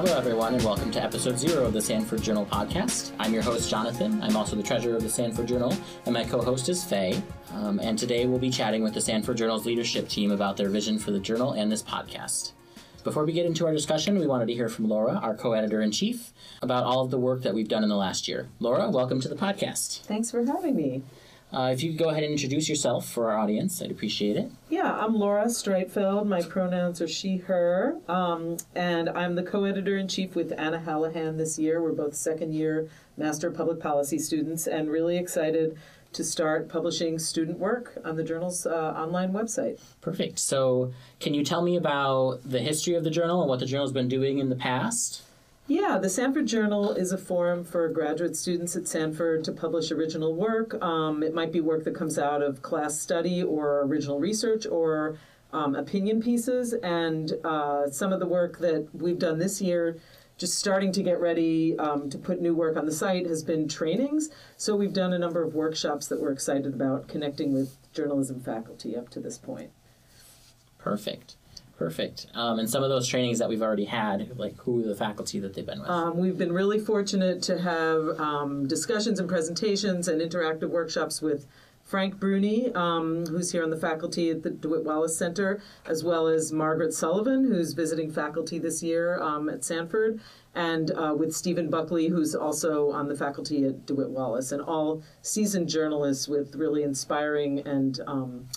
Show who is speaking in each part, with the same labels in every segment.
Speaker 1: Hello, everyone, and welcome to episode zero of the Sanford Journal podcast. I'm your host, Jonathan. I'm also the treasurer of the Sanford Journal, and my co host is Faye. Um, and today we'll be chatting with the Sanford Journal's leadership team about their vision for the journal and this podcast. Before we get into our discussion, we wanted to hear from Laura, our co editor in chief, about all of the work that we've done in the last year. Laura, welcome to the podcast.
Speaker 2: Thanks for having me.
Speaker 1: Uh, if you could go ahead and introduce yourself for our audience, I'd appreciate it.
Speaker 2: Yeah, I'm Laura Streitfeld. My pronouns are she, her. Um, and I'm the co editor in chief with Anna Hallahan this year. We're both second year Master of Public Policy students and really excited to start publishing student work on the journal's uh, online website.
Speaker 1: Perfect. So, can you tell me about the history of the journal and what the journal's been doing in the past?
Speaker 2: Yeah, the Sanford Journal is a forum for graduate students at Sanford to publish original work. Um, it might be work that comes out of class study or original research or um, opinion pieces. And uh, some of the work that we've done this year, just starting to get ready um, to put new work on the site, has been trainings. So we've done a number of workshops that we're excited about connecting with journalism faculty up to this point.
Speaker 1: Perfect. Perfect. Um, and some of those trainings that we've already had, like who are the faculty that they've been with?
Speaker 2: Um, we've been really fortunate to have um, discussions and presentations and interactive workshops with Frank Bruni, um, who's here on the faculty at the DeWitt Wallace Center, as well as Margaret Sullivan, who's visiting faculty this year um, at Sanford, and uh, with Stephen Buckley, who's also on the faculty at DeWitt Wallace, and all seasoned journalists with really inspiring and um,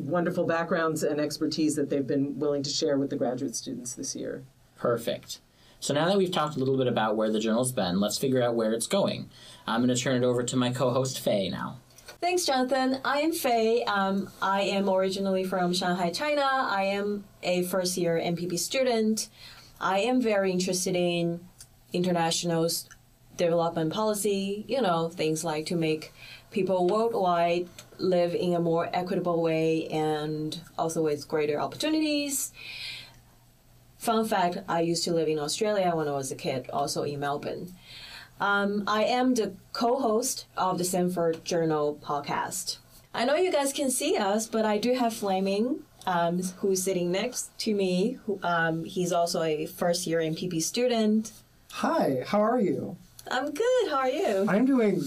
Speaker 2: wonderful backgrounds and expertise that they've been willing to share with the graduate students this year.
Speaker 1: Perfect. So now that we've talked a little bit about where the journal's been, let's figure out where it's going. I'm going to turn it over to my co-host Faye now.
Speaker 3: Thanks, Jonathan. I am Faye. Um, I am originally from Shanghai, China. I am a first year MPP student. I am very interested in international development policy, you know, things like to make people worldwide live in a more equitable way and also with greater opportunities. Fun fact I used to live in Australia when I was a kid, also in Melbourne. Um, I am the co host of the Sanford Journal podcast. I know you guys can see us, but I do have Fleming, um, who's sitting next to me. Who, um, he's also a first year MPP student.
Speaker 4: Hi, how are you?
Speaker 3: I'm good. How are you?
Speaker 4: I'm doing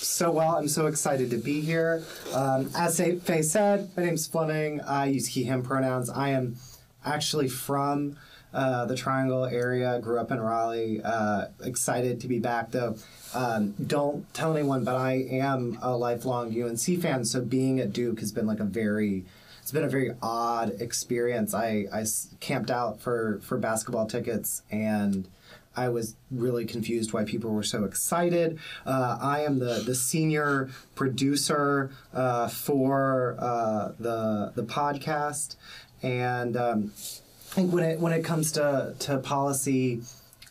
Speaker 4: so well. I'm so excited to be here. Um, as Faye said, my name's Fleming. I use he, him pronouns. I am actually from uh, the Triangle area, grew up in Raleigh. Uh, excited to be back though. Um, don't tell anyone, but I am a lifelong UNC fan, so being at Duke has been like a very it's been a very odd experience. I, I camped out for, for basketball tickets and I was really confused why people were so excited. Uh, I am the, the senior producer uh, for uh, the the podcast, and um, I think when it when it comes to to policy,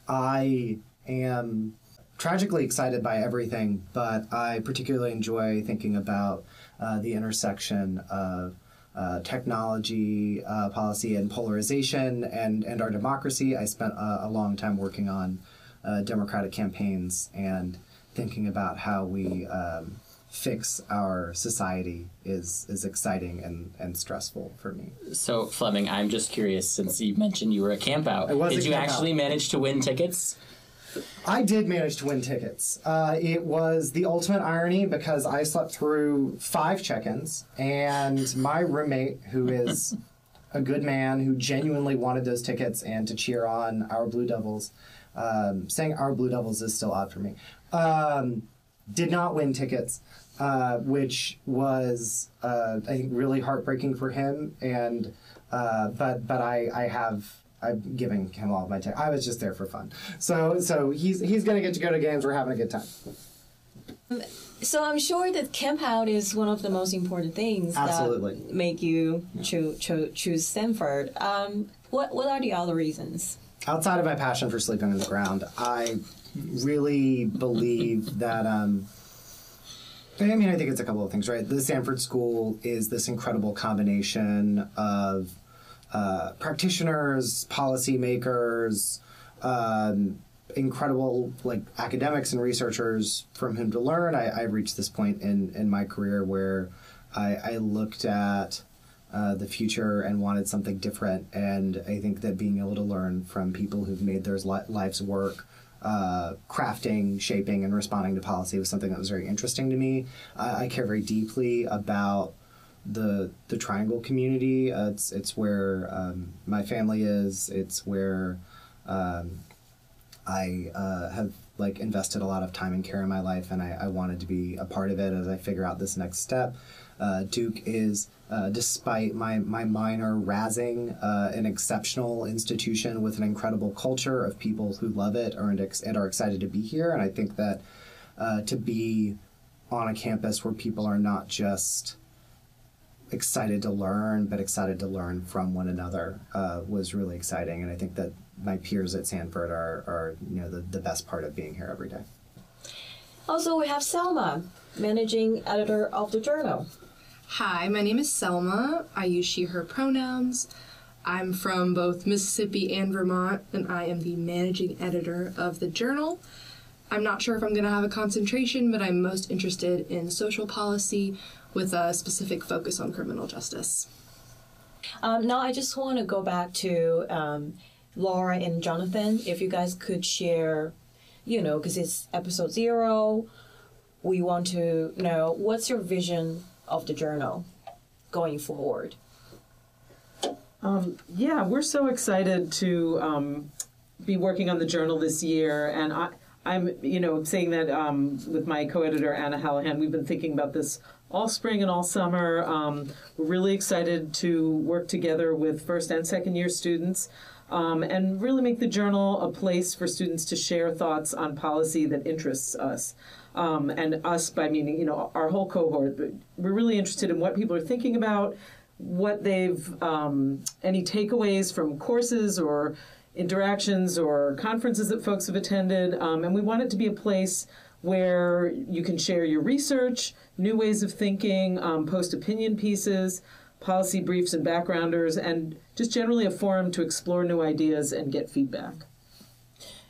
Speaker 4: I am tragically excited by everything, but I particularly enjoy thinking about uh, the intersection of uh, technology uh, policy and polarization and, and our democracy. I spent a, a long time working on uh, democratic campaigns and thinking about how we um, fix our society is is exciting and, and stressful for me.
Speaker 1: So Fleming, I'm just curious since you mentioned you were a campout. Did you actually
Speaker 4: out.
Speaker 1: manage to win tickets?
Speaker 4: I did manage to win tickets. Uh, it was the ultimate irony because I slept through five check ins, and my roommate, who is a good man who genuinely wanted those tickets and to cheer on our Blue Devils, um, saying our Blue Devils is still odd for me, um, did not win tickets. Uh, which was uh, I think really heartbreaking for him, and uh, but but I I have I'm giving him all of my time. I was just there for fun. So so he's he's gonna get to go to games. We're having a good time.
Speaker 3: So I'm sure that camp out is one of the most important things
Speaker 4: Absolutely.
Speaker 3: that make you cho- cho- choose Sanford. Um, what what are the other reasons?
Speaker 4: Outside of my passion for sleeping on the ground, I really believe that. Um, I mean, I think it's a couple of things, right? The Sanford School is this incredible combination of uh, practitioners, policymakers, um, incredible like academics and researchers from whom to learn. I, I reached this point in, in my career where I, I looked at uh, the future and wanted something different. And I think that being able to learn from people who've made their li- life's work uh, crafting, shaping, and responding to policy was something that was very interesting to me. I, I care very deeply about the the Triangle community. Uh, it's it's where um, my family is. It's where um, I uh, have like invested a lot of time and care in my life, and I, I wanted to be a part of it as I figure out this next step. Uh, Duke is, uh, despite my, my minor razzing, uh, an exceptional institution with an incredible culture of people who love it and, ex- and are excited to be here. And I think that uh, to be on a campus where people are not just excited to learn, but excited to learn from one another uh, was really exciting. And I think that my peers at Sanford are, are you know, the, the best part of being here every day.
Speaker 3: Also, we have Selma, managing editor of the journal.
Speaker 5: Hi, my name is Selma. I use she, her pronouns. I'm from both Mississippi and Vermont, and I am the managing editor of the journal. I'm not sure if I'm going to have a concentration, but I'm most interested in social policy with a specific focus on criminal justice.
Speaker 3: Um, now, I just want to go back to um, Laura and Jonathan. If you guys could share, you know, because it's episode zero, we want to know what's your vision of the journal going forward?
Speaker 2: Um, yeah, we're so excited to um, be working on the journal this year, and I, I'm, you know, saying that um, with my co-editor Anna Hallahan. We've been thinking about this all spring and all summer. Um, we're really excited to work together with first and second year students. Um, and really make the journal a place for students to share thoughts on policy that interests us. Um, and us by meaning, you know, our whole cohort. We're really interested in what people are thinking about, what they've, um, any takeaways from courses or interactions or conferences that folks have attended. Um, and we want it to be a place where you can share your research, new ways of thinking, um, post opinion pieces, policy briefs and backgrounders, and just generally a forum to explore new ideas and get feedback.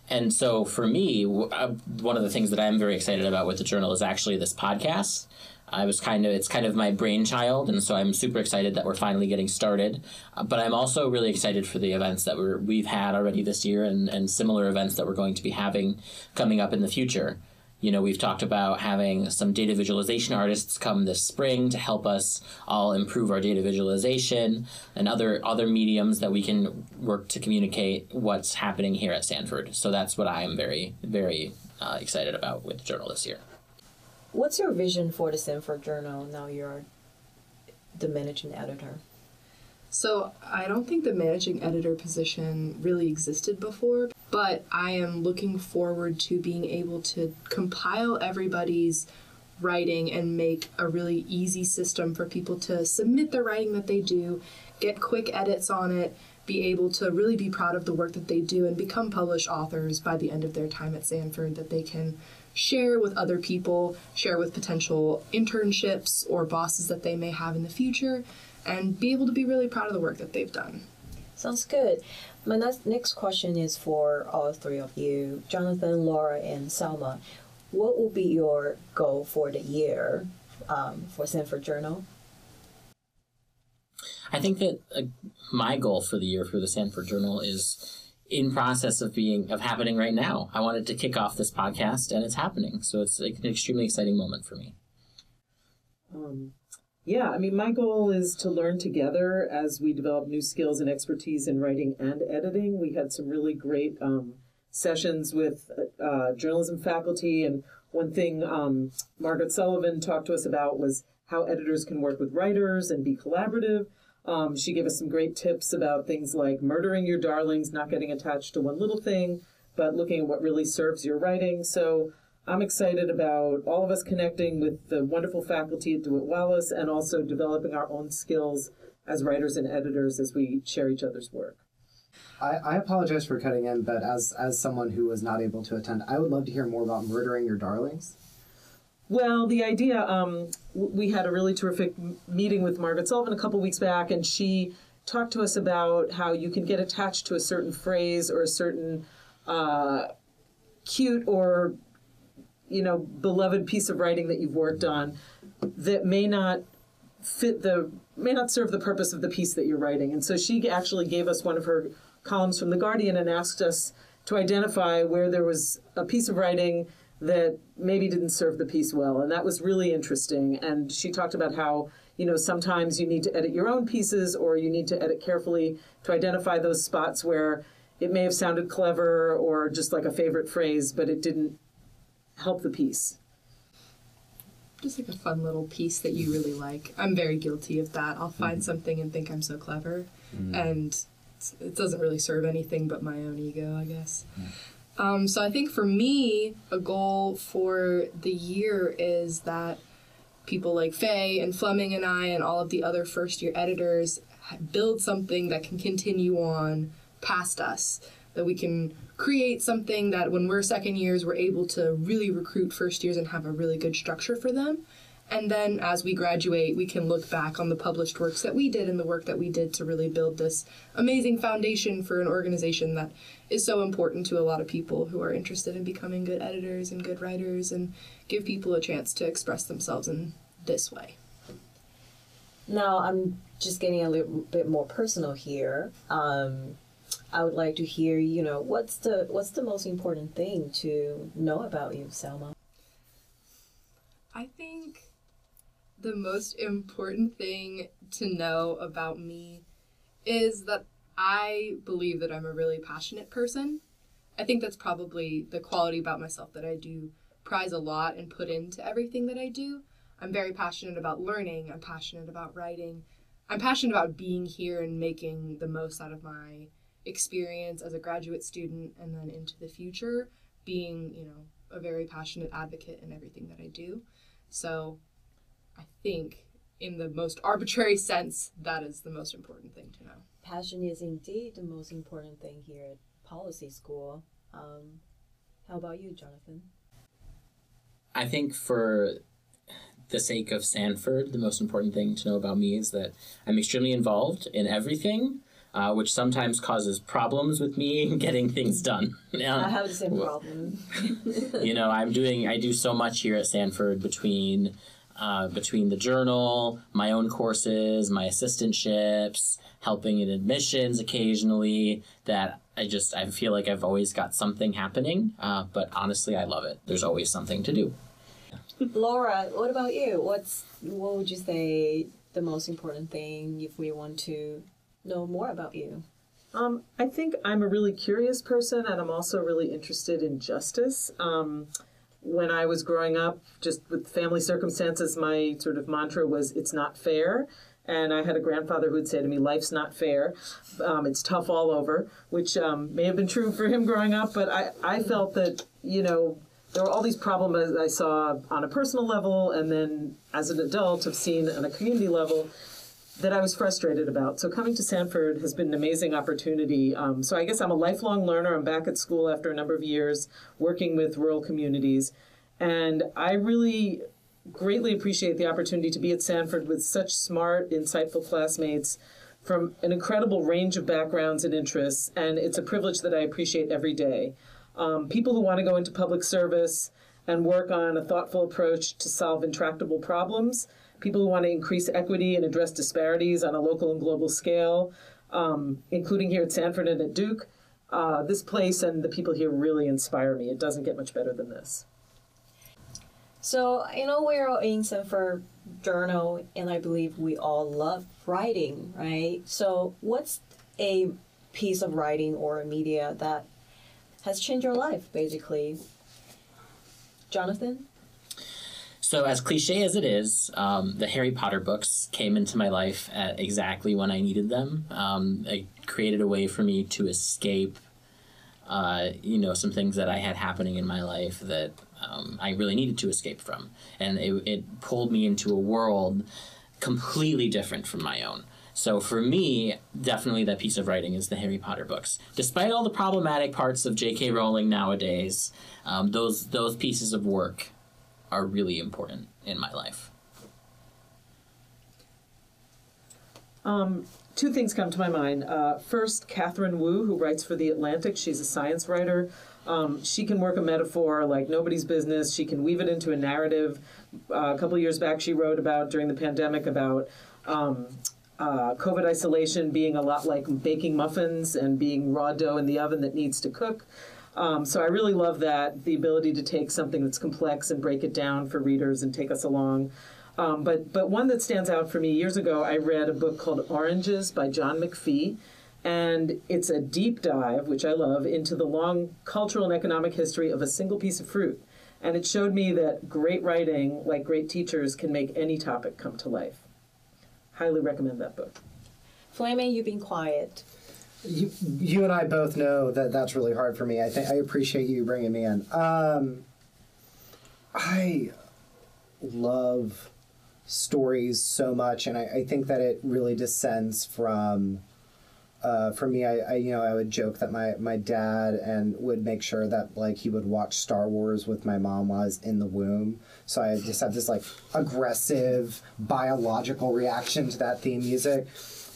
Speaker 1: And so for me, uh, one of the things that I'm very excited about with the journal is actually this podcast. I was kind of it's kind of my brainchild, and so I'm super excited that we're finally getting started. Uh, but I'm also really excited for the events that we're we've had already this year, and and similar events that we're going to be having coming up in the future. You know, we've talked about having some data visualization artists come this spring to help us all improve our data visualization and other other mediums that we can work to communicate what's happening here at Sanford. So that's what I am very very uh, excited about with the journal this year.
Speaker 3: What's your vision for the Sanford Journal now you're the managing editor?
Speaker 5: So, I don't think the managing editor position really existed before, but I am looking forward to being able to compile everybody's writing and make a really easy system for people to submit the writing that they do, get quick edits on it, be able to really be proud of the work that they do, and become published authors by the end of their time at Sanford that they can share with other people, share with potential internships or bosses that they may have in the future, and be able to be really proud of the work that they've done.
Speaker 3: Sounds good. My next, next question is for all three of you Jonathan, Laura, and Selma. What will be your goal for the year um, for Sanford Journal?
Speaker 1: I think that uh, my goal for the year for the Sanford Journal is in process of being of happening right now. I wanted to kick off this podcast, and it's happening. So it's like an extremely exciting moment for me.
Speaker 2: Um, yeah, I mean, my goal is to learn together as we develop new skills and expertise in writing and editing. We had some really great um, sessions with uh, journalism faculty, and one thing um, Margaret Sullivan talked to us about was how editors can work with writers and be collaborative. Um, she gave us some great tips about things like murdering your darlings, not getting attached to one little thing, but looking at what really serves your writing. So I'm excited about all of us connecting with the wonderful faculty at DeWitt Wallace and also developing our own skills as writers and editors as we share each other's work.
Speaker 4: I, I apologize for cutting in, but as as someone who was not able to attend, I would love to hear more about murdering your darlings.
Speaker 2: Well, the idea, um, we had a really terrific meeting with Margaret Sullivan a couple weeks back, and she talked to us about how you can get attached to a certain phrase or a certain uh, cute or you know beloved piece of writing that you've worked on that may not fit the may not serve the purpose of the piece that you're writing. And so she actually gave us one of her columns from the Guardian and asked us to identify where there was a piece of writing that maybe didn't serve the piece well. And that was really interesting. And she talked about how, you know, sometimes you need to edit your own pieces or you need to edit carefully to identify those spots where it may have sounded clever or just like a favorite phrase, but it didn't help the piece.
Speaker 5: Just like a fun little piece that you really like. I'm very guilty of that. I'll find mm-hmm. something and think I'm so clever, mm-hmm. and it doesn't really serve anything but my own ego, I guess. Mm-hmm. Um, so I think for me, a goal for the year is that people like Faye and Fleming and I and all of the other first year editors build something that can continue on past us. That we can create something that when we're second years, we're able to really recruit first years and have a really good structure for them. And then as we graduate, we can look back on the published works that we did and the work that we did to really build this amazing foundation for an organization that is so important to a lot of people who are interested in becoming good editors and good writers and give people a chance to express themselves in this way.
Speaker 3: Now I'm just getting a little bit more personal here. Um, I would like to hear, you know, what's the what's the most important thing to know about you, Selma?
Speaker 5: I think the most important thing to know about me is that I believe that I'm a really passionate person. I think that's probably the quality about myself that I do prize a lot and put into everything that I do. I'm very passionate about learning, I'm passionate about writing, I'm passionate about being here and making the most out of my experience as a graduate student and then into the future, being, you know, a very passionate advocate in everything that I do. So I think, in the most arbitrary sense, that is the most important thing to know.
Speaker 3: Passion is indeed the most important thing here at policy school. Um, how about you, Jonathan?
Speaker 1: I think for the sake of Sanford, the most important thing to know about me is that I'm extremely involved in everything, uh, which sometimes causes problems with me getting things done.
Speaker 3: I have the same problem.
Speaker 1: you know, I'm doing I do so much here at Sanford between uh, between the journal, my own courses, my assistantships, helping in admissions occasionally. That I just I feel like I've always got something happening. Uh, but honestly, I love it. There's always something to do.
Speaker 3: Laura, what about you? What's what would you say the most important thing if we want to know more about you?
Speaker 2: Um, I think I'm a really curious person, and I'm also really interested in justice. Um, when I was growing up, just with family circumstances, my sort of mantra was "It's not fair." And I had a grandfather who would say to me, "Life's not fair. Um, it's tough all over," which um, may have been true for him growing up. But I, I felt that you know there were all these problems I saw on a personal level, and then as an adult, have seen on a community level that I was frustrated about. So coming to Sanford has been an amazing opportunity. Um, so I guess I'm a lifelong learner. I'm back at school after a number of years working with rural communities, and I really greatly appreciate the opportunity to be at Sanford with such smart, insightful classmates from an incredible range of backgrounds and interests, and it's a privilege that I appreciate every day. Um, people who want to go into public service and work on a thoughtful approach to solve intractable problems, people who want to increase equity and address disparities on a local and global scale, um, including here at Sanford and at Duke. Uh, this place and the people here really inspire me. It doesn't get much better than this.
Speaker 3: So you know we're in Sanford Journal, and I believe we all love writing, right? So what's a piece of writing or a media that has changed your life, basically? Jonathan?
Speaker 1: So, as cliche as it is, um, the Harry Potter books came into my life at exactly when I needed them. Um, it created a way for me to escape, uh, you know, some things that I had happening in my life that um, I really needed to escape from. And it, it pulled me into a world completely different from my own. So for me, definitely that piece of writing is the Harry Potter books. Despite all the problematic parts of J.K. Rowling nowadays, um, those those pieces of work are really important in my life.
Speaker 2: Um, two things come to my mind. Uh, first, Katherine Wu, who writes for The Atlantic, she's a science writer. Um, she can work a metaphor like nobody's business. She can weave it into a narrative uh, a couple years back, she wrote about during the pandemic about um, uh, COVID isolation being a lot like baking muffins and being raw dough in the oven that needs to cook. Um, so I really love that the ability to take something that's complex and break it down for readers and take us along. Um, but but one that stands out for me years ago, I read a book called Oranges by John McPhee, and it's a deep dive, which I love, into the long cultural and economic history of a single piece of fruit. And it showed me that great writing, like great teachers, can make any topic come to life. Highly recommend that book.
Speaker 3: Fleming, you've been quiet.
Speaker 4: You, you and I both know that that's really hard for me. I think I appreciate you bringing me in. Um, I love stories so much, and I, I think that it really descends from. Uh, for me, I, I you know I would joke that my my dad and would make sure that like he would watch Star Wars with my mom while I was in the womb. So I just have this like aggressive biological reaction to that theme music.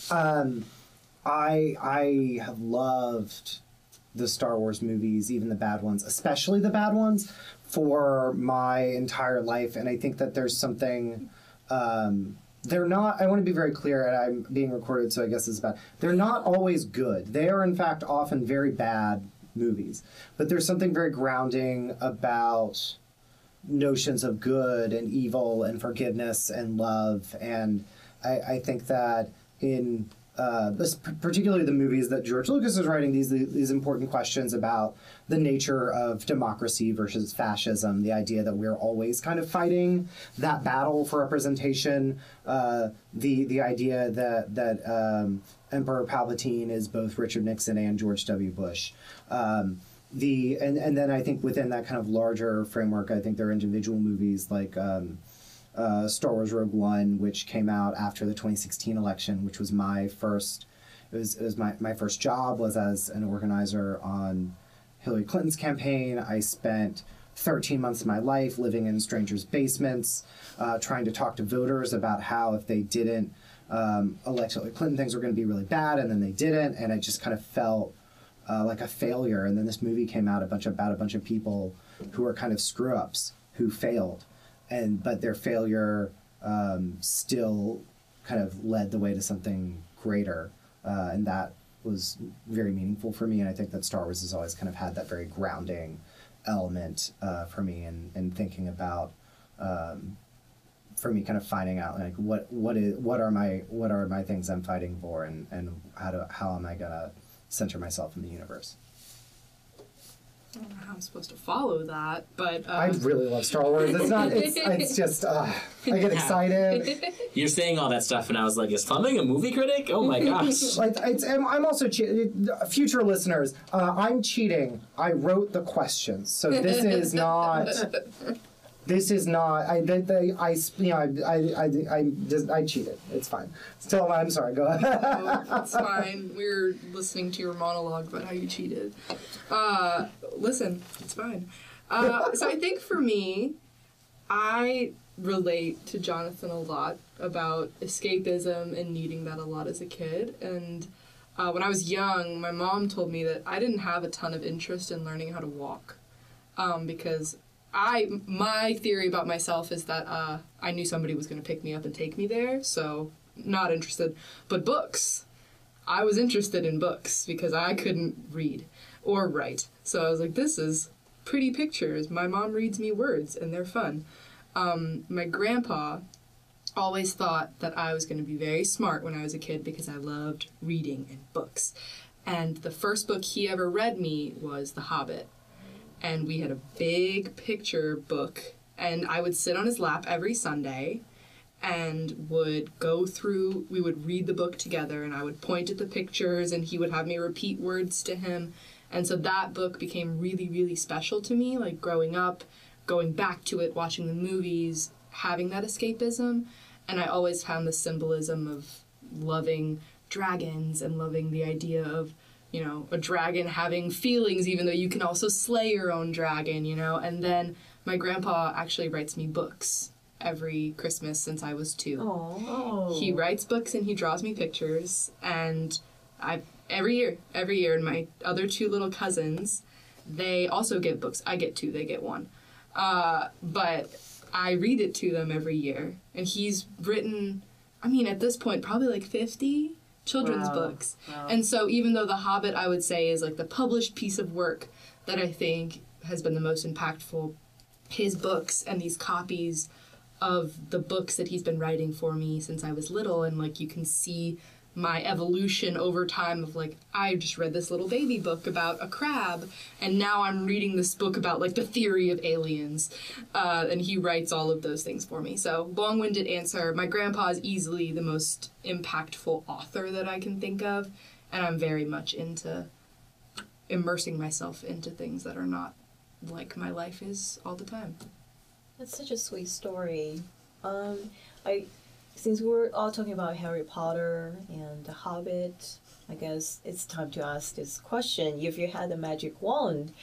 Speaker 4: Um, I I have loved the Star Wars movies, even the bad ones, especially the bad ones, for my entire life, and I think that there's something. Um, they're not. I want to be very clear, and I'm being recorded, so I guess it's bad. They're not always good. They are, in fact, often very bad movies. But there's something very grounding about notions of good and evil and forgiveness and love, and I, I think that in uh, particularly the movies that George Lucas is writing these these important questions about the nature of democracy versus fascism, the idea that we're always kind of fighting that battle for representation, uh, the the idea that that um, Emperor Palpatine is both Richard Nixon and George W. Bush. Um, the and, and then I think within that kind of larger framework, I think there are individual movies like um, uh, Star Wars Rogue One, which came out after the 2016 election, which was my first. It was, it was my, my first job was as an organizer on Hillary Clinton's campaign. I spent 13 months of my life living in strangers' basements, uh, trying to talk to voters about how if they didn't um, elect Hillary Clinton, things were going to be really bad, and then they didn't, and I just kind of felt uh, like a failure. And then this movie came out a bunch of, about a bunch of people who were kind of screw ups who failed and but their failure um, still kind of led the way to something greater, uh, and that was very meaningful for me. And I think that Star Wars has always kind of had that very grounding element uh, for me, and in thinking about. Um, for me, kind of finding out like what what is what are my what are my things I'm fighting for, and and how do how am I gonna center myself in the universe.
Speaker 5: I don't know how I'm supposed to follow that, but
Speaker 4: I
Speaker 5: um,
Speaker 4: really love Star Wars. It's not. It's, it's just. Uh, I get excited.
Speaker 1: You're saying all that stuff, and I was like, "Is Fleming a movie critic? Oh my gosh!"
Speaker 4: Like it's, I'm I'm also che- future listeners. Uh, I'm cheating. I wrote the questions, so this is not. This is not. I they, they I you know I I I, I, just, I cheated. It's fine. Still, I'm sorry. Go ahead.
Speaker 5: Oh, it's fine. We're listening to your monologue about how you cheated. Uh, listen, it's fine. Uh, so I think for me, I relate to Jonathan a lot about escapism and needing that a lot as a kid. And uh, when I was young, my mom told me that I didn't have a ton of interest in learning how to walk um, because I my theory about myself is that uh, I knew somebody was going to pick me up and take me there, so not interested. But books, I was interested in books because I couldn't read or write, so I was like, this is pretty pictures. My mom reads me words, and they're fun. Um, my grandpa always thought that I was going to be very smart when I was a kid because I loved reading and books. And the first book he ever read me was The Hobbit and we had a big picture book and I would sit on his lap every Sunday and would go through we would read the book together and I would point at the pictures and he would have me repeat words to him. And so that book became really really special to me like growing up going back to it watching the movies having that escapism. And I always found the symbolism of loving dragons and loving the idea of you know, a dragon having feelings, even though you can also slay your own dragon, you know. And then my grandpa actually writes me books every Christmas since I was two.
Speaker 3: Oh.
Speaker 5: He writes books and he draws me pictures, and I every year, every year, and my other two little cousins, they also get books. I get two, they get one. Uh, but I read it to them every year. And he's written, I mean, at this point, probably like 50 children's
Speaker 2: Wow.
Speaker 5: books.
Speaker 2: Wow.
Speaker 5: And so, even though The Hobbit, I would say, is like the published piece of work that I think has been the most impactful, his books and these copies of the books that he's been writing for me since I was little, and like you can see my evolution over time of like I just read this little baby book about a crab, and now I'm reading this book about like the theory of aliens, uh, and he writes all of those things for me. So long-winded answer: my grandpa is easily the most impactful author that I can think of, and I'm very much into immersing myself into things that are not like my life is all the time.
Speaker 3: That's such a sweet story. Um, I since we're all talking about Harry Potter and The Hobbit, I guess it's time to ask this question. If you had a magic wand,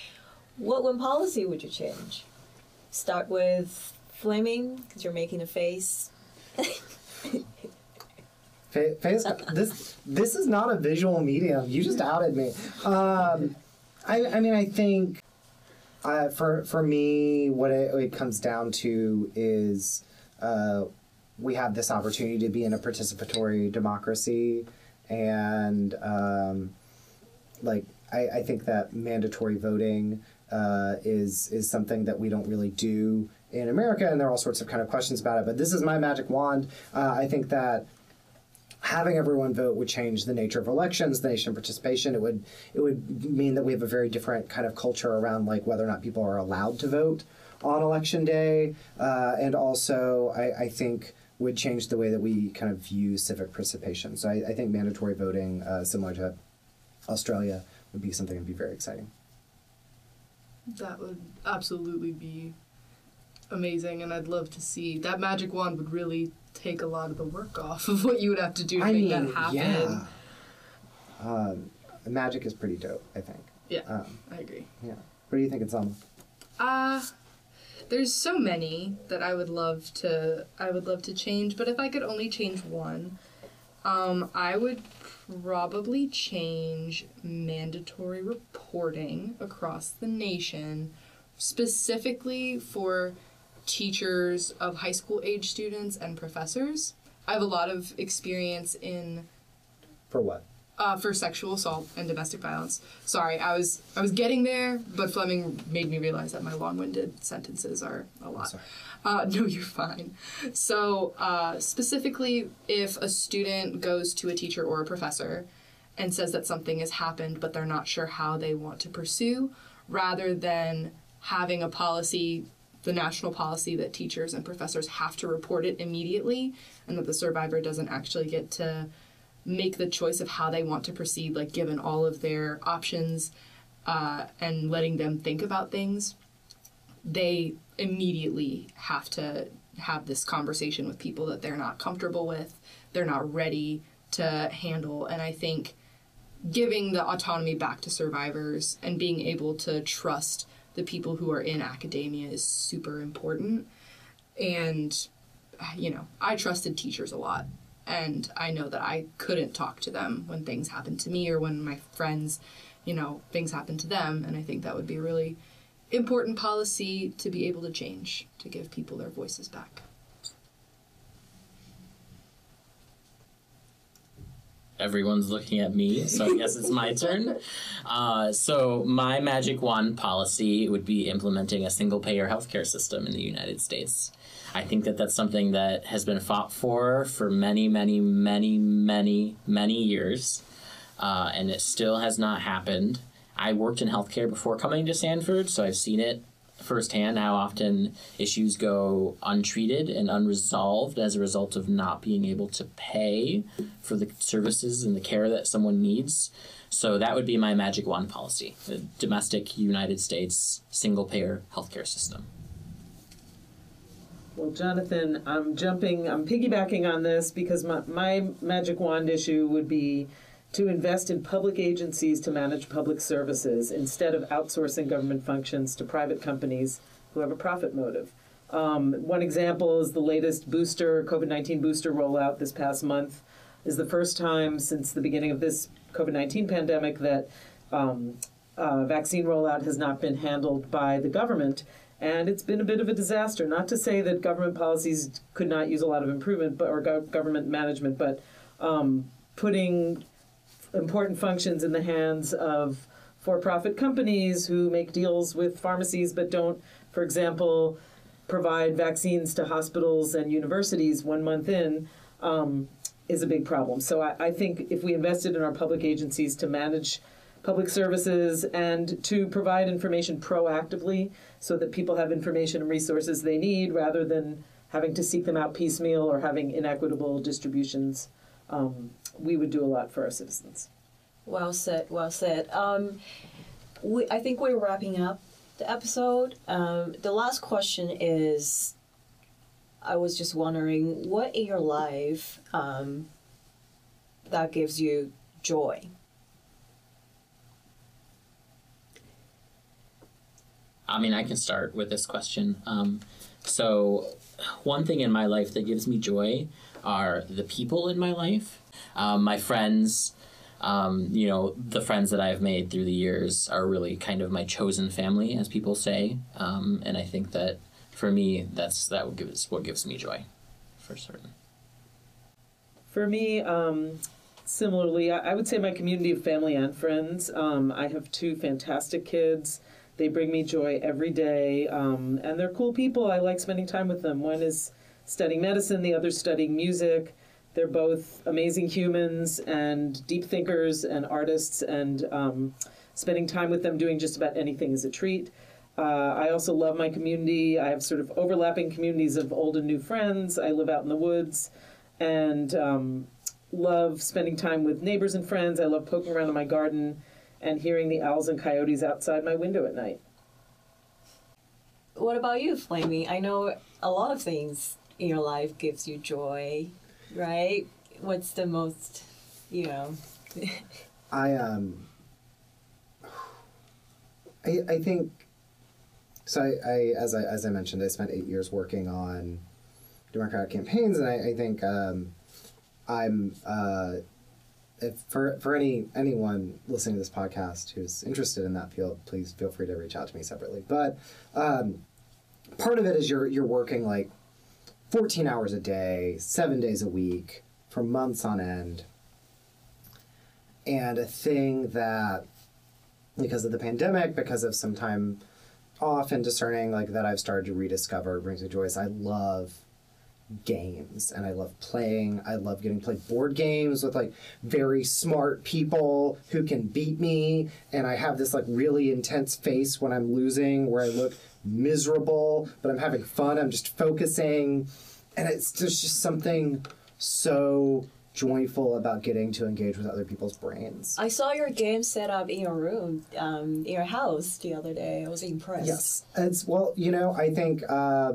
Speaker 3: what one policy would you change? Start with Fleming, because you're making a face.
Speaker 4: Fa- Face, this this is not a visual medium. You just outed me. Um, I, I mean, I think uh, for for me, what it, it comes down to is uh, we have this opportunity to be in a participatory democracy, and um, like I, I think that mandatory voting uh, is is something that we don't really do in America, and there are all sorts of kind of questions about it. But this is my magic wand. Uh, I think that having everyone vote would change the nature of elections, the nation participation. It would it would mean that we have a very different kind of culture around like whether or not people are allowed to vote on election day, uh, and also I, I think would change the way that we kind of view civic participation. So I, I think mandatory voting, uh, similar to Australia, would be something that'd be very exciting.
Speaker 5: That would absolutely be amazing, and I'd love to see that magic wand would really take a lot of the work off of what you would have to do to
Speaker 4: I
Speaker 5: make
Speaker 4: mean,
Speaker 5: that happen.
Speaker 4: yeah. Um, magic is pretty dope. I think.
Speaker 5: Yeah,
Speaker 4: Um,
Speaker 5: I agree.
Speaker 4: yeah. What do you think, Selma?
Speaker 5: Uh there's so many that I would love to I would love to change, but if I could only change one, um, I would probably change mandatory reporting across the nation, specifically for teachers of high school age students and professors. I have a lot of experience in
Speaker 4: For what?
Speaker 5: Uh, for sexual assault and domestic violence. Sorry, I was I was getting there, but Fleming made me realize that my long-winded sentences are a lot.
Speaker 4: sorry.
Speaker 5: Uh, no, you're fine. So uh, specifically, if a student goes to a teacher or a professor and says that something has happened, but they're not sure how they want to pursue, rather than having a policy the national policy that teachers and professors have to report it immediately and that the survivor doesn't actually get to make the choice of how they want to proceed, like given all of their options uh, and letting them think about things, they immediately have to have this conversation with people that they're not comfortable with, they're not ready to handle. And I think giving the autonomy back to survivors and being able to trust the people who are in academia is super important. And, you know, I trusted teachers a lot and I know that I couldn't talk to them when things happened to me or when my friends, you know, things happened to them. And I think that would be a really important policy to be able to change to give people their voices back.
Speaker 1: Everyone's looking at me, so I guess it's my turn. Uh, so, my magic wand policy would be implementing a single payer healthcare system in the United States. I think that that's something that has been fought for for many, many, many, many, many years, uh, and it still has not happened. I worked in healthcare before coming to Sanford, so I've seen it firsthand how often issues go untreated and unresolved as a result of not being able to pay for the services and the care that someone needs. So that would be my magic wand policy: the domestic United States single payer healthcare system.
Speaker 2: Well, Jonathan, I'm jumping, I'm piggybacking on this because my, my magic wand issue would be to invest in public agencies to manage public services instead of outsourcing government functions to private companies who have a profit motive. Um, one example is the latest booster, COVID 19 booster rollout this past month, is the first time since the beginning of this COVID 19 pandemic that um, uh, vaccine rollout has not been handled by the government. And it's been a bit of a disaster. Not to say that government policies could not use a lot of improvement, but or gov- government management, but um, putting important functions in the hands of for-profit companies who make deals with pharmacies but don't, for example, provide vaccines to hospitals and universities one month in. Um, is a big problem. So I, I think if we invested in our public agencies to manage public services and to provide information proactively so that people have information and resources they need rather than having to seek them out piecemeal or having inequitable distributions, um, we would do a lot for our citizens.
Speaker 3: Well said. Well said. Um, we, I think we're wrapping up the episode. Um, the last question is I was just wondering what in your life um, that gives you joy?
Speaker 1: I mean, I can start with this question. Um, so, one thing in my life that gives me joy are the people in my life, um, my friends. Um, you know, the friends that I've made through the years are really kind of my chosen family, as people say. Um, and I think that for me, that's that what gives what gives me joy, for certain.
Speaker 2: For me, um, similarly, I, I would say my community of family and friends. Um, I have two fantastic kids. They bring me joy every day, um, and they're cool people. I like spending time with them. One is studying medicine, the other's studying music. They're both amazing humans and deep thinkers and artists, and um, spending time with them doing just about anything is a treat. Uh, I also love my community. I have sort of overlapping communities of old and new friends. I live out in the woods and um, love spending time with neighbors and friends. I love poking around in my garden and hearing the owls and coyotes outside my window at night.
Speaker 3: What about you, Flamey? I know a lot of things in your life gives you joy, right? What's the most, you know?
Speaker 4: I um I I think so I, I as I as I mentioned I spent eight years working on Democratic campaigns and I, I think um, I'm uh, if for for any anyone listening to this podcast who's interested in that field, please feel free to reach out to me separately. But um, part of it is you're you're working like 14 hours a day, seven days a week for months on end. And a thing that, because of the pandemic, because of some time off and discerning, like that I've started to rediscover brings me joy I love games and I love playing. I love getting to play board games with like very smart people who can beat me. And I have this like really intense face when I'm losing where I look miserable, but I'm having fun. I'm just focusing. And it's there's just something so joyful about getting to engage with other people's brains.
Speaker 3: I saw your game set up in your room, um, in your house the other day. I was impressed.
Speaker 4: Yes, it's well, you know, I think uh,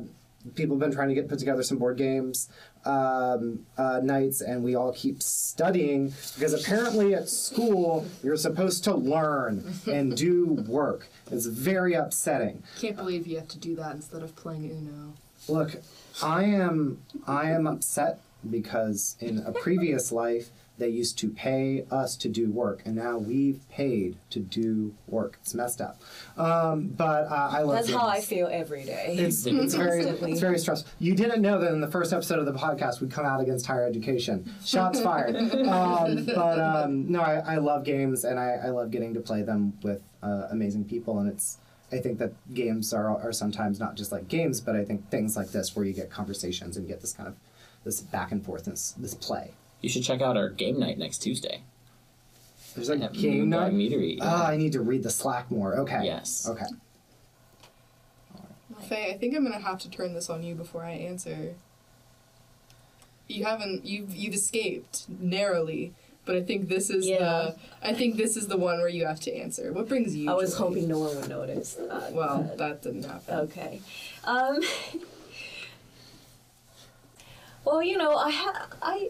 Speaker 4: people have been trying to get put together some board games um, uh, nights, and we all keep studying because apparently at school you're supposed to learn and do work. It's very upsetting.
Speaker 5: Can't believe you have to do that instead of playing Uno.
Speaker 4: Look, I am I am upset because in a previous life they used to pay us to do work, and now we've paid to do work. It's messed up. Um, but uh, I love
Speaker 3: That's how I feel every day.
Speaker 4: It's, it's very it's very stressful. You didn't know that in the first episode of the podcast we come out against higher education. Shots fired. um, but um, no, I, I love games and I, I love getting to play them with uh, amazing people. And it's I think that games are are sometimes not just like games, but I think things like this where you get conversations and get this kind of this back and forth this this play.
Speaker 1: You should check out our game night next Tuesday.
Speaker 4: There's a
Speaker 1: At
Speaker 4: game
Speaker 1: Moondog
Speaker 4: night.
Speaker 1: Meadery.
Speaker 4: Ah, I need to read the Slack more. Okay.
Speaker 1: Yes.
Speaker 4: Okay.
Speaker 5: Faye, I think I'm gonna have to turn this on you before I answer. You haven't you've you've escaped narrowly, but I think this is
Speaker 3: Yeah.
Speaker 5: the I think this is the one where you have to answer. What brings you?
Speaker 3: I was
Speaker 5: joy?
Speaker 3: hoping no one would notice. Uh,
Speaker 5: Well, that didn't happen.
Speaker 3: Okay. Um, well, you know, I ha- I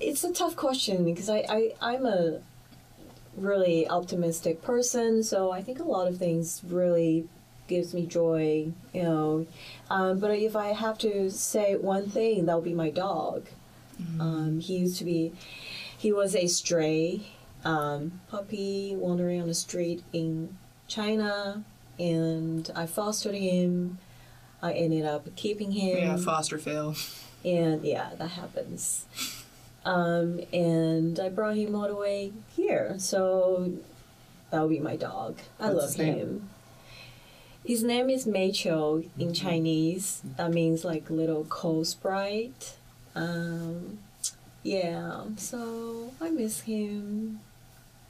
Speaker 3: it's a tough question because I, I I'm a really optimistic person, so I think a lot of things really gives me joy, you know. Um, but if I have to say one thing, that would be my dog. Um, he used to be, he was a stray um, puppy wandering on the street in China, and I fostered him I ended up keeping him.
Speaker 5: Yeah, foster fail.
Speaker 3: and yeah, that happens. Um, and I brought him all the way here, so that'll be my dog. I
Speaker 4: What's
Speaker 3: love
Speaker 4: his
Speaker 3: him. His name is Mei Chou in Chinese. That means like little coal sprite. Um, yeah, so I miss him.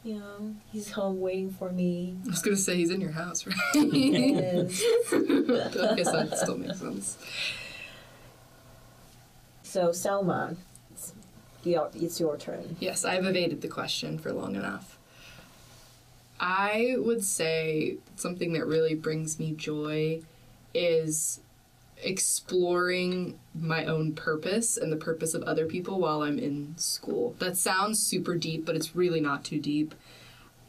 Speaker 3: You know, he's home waiting for me.
Speaker 5: I was gonna say he's in your house, right?
Speaker 3: Yes.
Speaker 5: I guess that still makes sense.
Speaker 3: so Selma, your, it's your turn.
Speaker 5: Yes, I've evaded the question for long enough. I would say something that really brings me joy is exploring my own purpose and the purpose of other people while I'm in school. That sounds super deep, but it's really not too deep.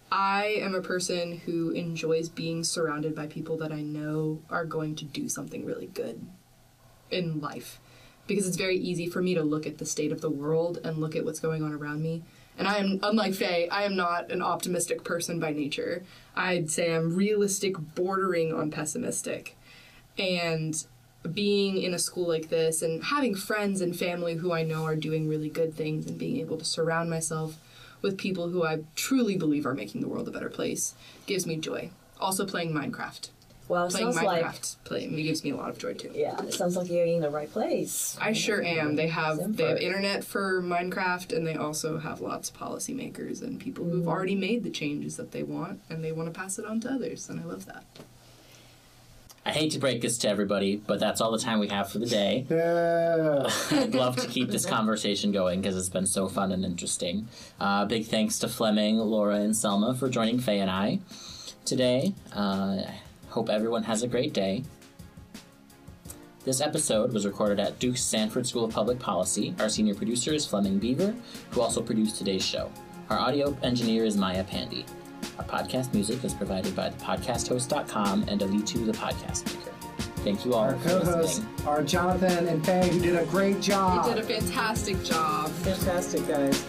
Speaker 5: I am a person who enjoys being surrounded by people that I know are going to do something really good in life because it's very easy for me to look at the state of the world and look at what's going on around me. And I am, unlike Faye, I am not an optimistic person by nature. I'd say I'm realistic, bordering on pessimistic. And being in a school like this and having friends and family who I know are doing really good things and being able to surround myself with people who I truly believe are making the world a better place gives me joy. Also, playing Minecraft.
Speaker 3: Well, it
Speaker 5: Playing
Speaker 3: sounds like
Speaker 5: Minecraft playing gives me a lot of joy too.
Speaker 3: yeah, it sounds like you're in the right place.
Speaker 5: I sure am. They have
Speaker 3: Simple.
Speaker 5: they have internet for Minecraft, and they also have lots of policymakers and people who've already made the changes that they want, and they want to pass it on to others, and I love that.
Speaker 1: I hate to break this to everybody, but that's all the time we have for the day.
Speaker 4: Yeah.
Speaker 1: I'd love to keep this conversation going because it's been so fun and interesting. Uh, big thanks to Fleming, Laura, and Selma for joining Faye and I today. Uh, I hope everyone has a great day. This episode was recorded at Duke's Sanford School of Public Policy. Our senior producer is Fleming Beaver, who also produced today's show. Our audio engineer is Maya Pandy. Our podcast music is provided by thepodcasthost.com and Alitu the Podcast Maker. Thank you all
Speaker 4: Our
Speaker 1: for
Speaker 4: co-hosts
Speaker 1: listening.
Speaker 4: are Jonathan and Faye, who did a great job.
Speaker 5: You did a fantastic job.
Speaker 2: Fantastic, guys.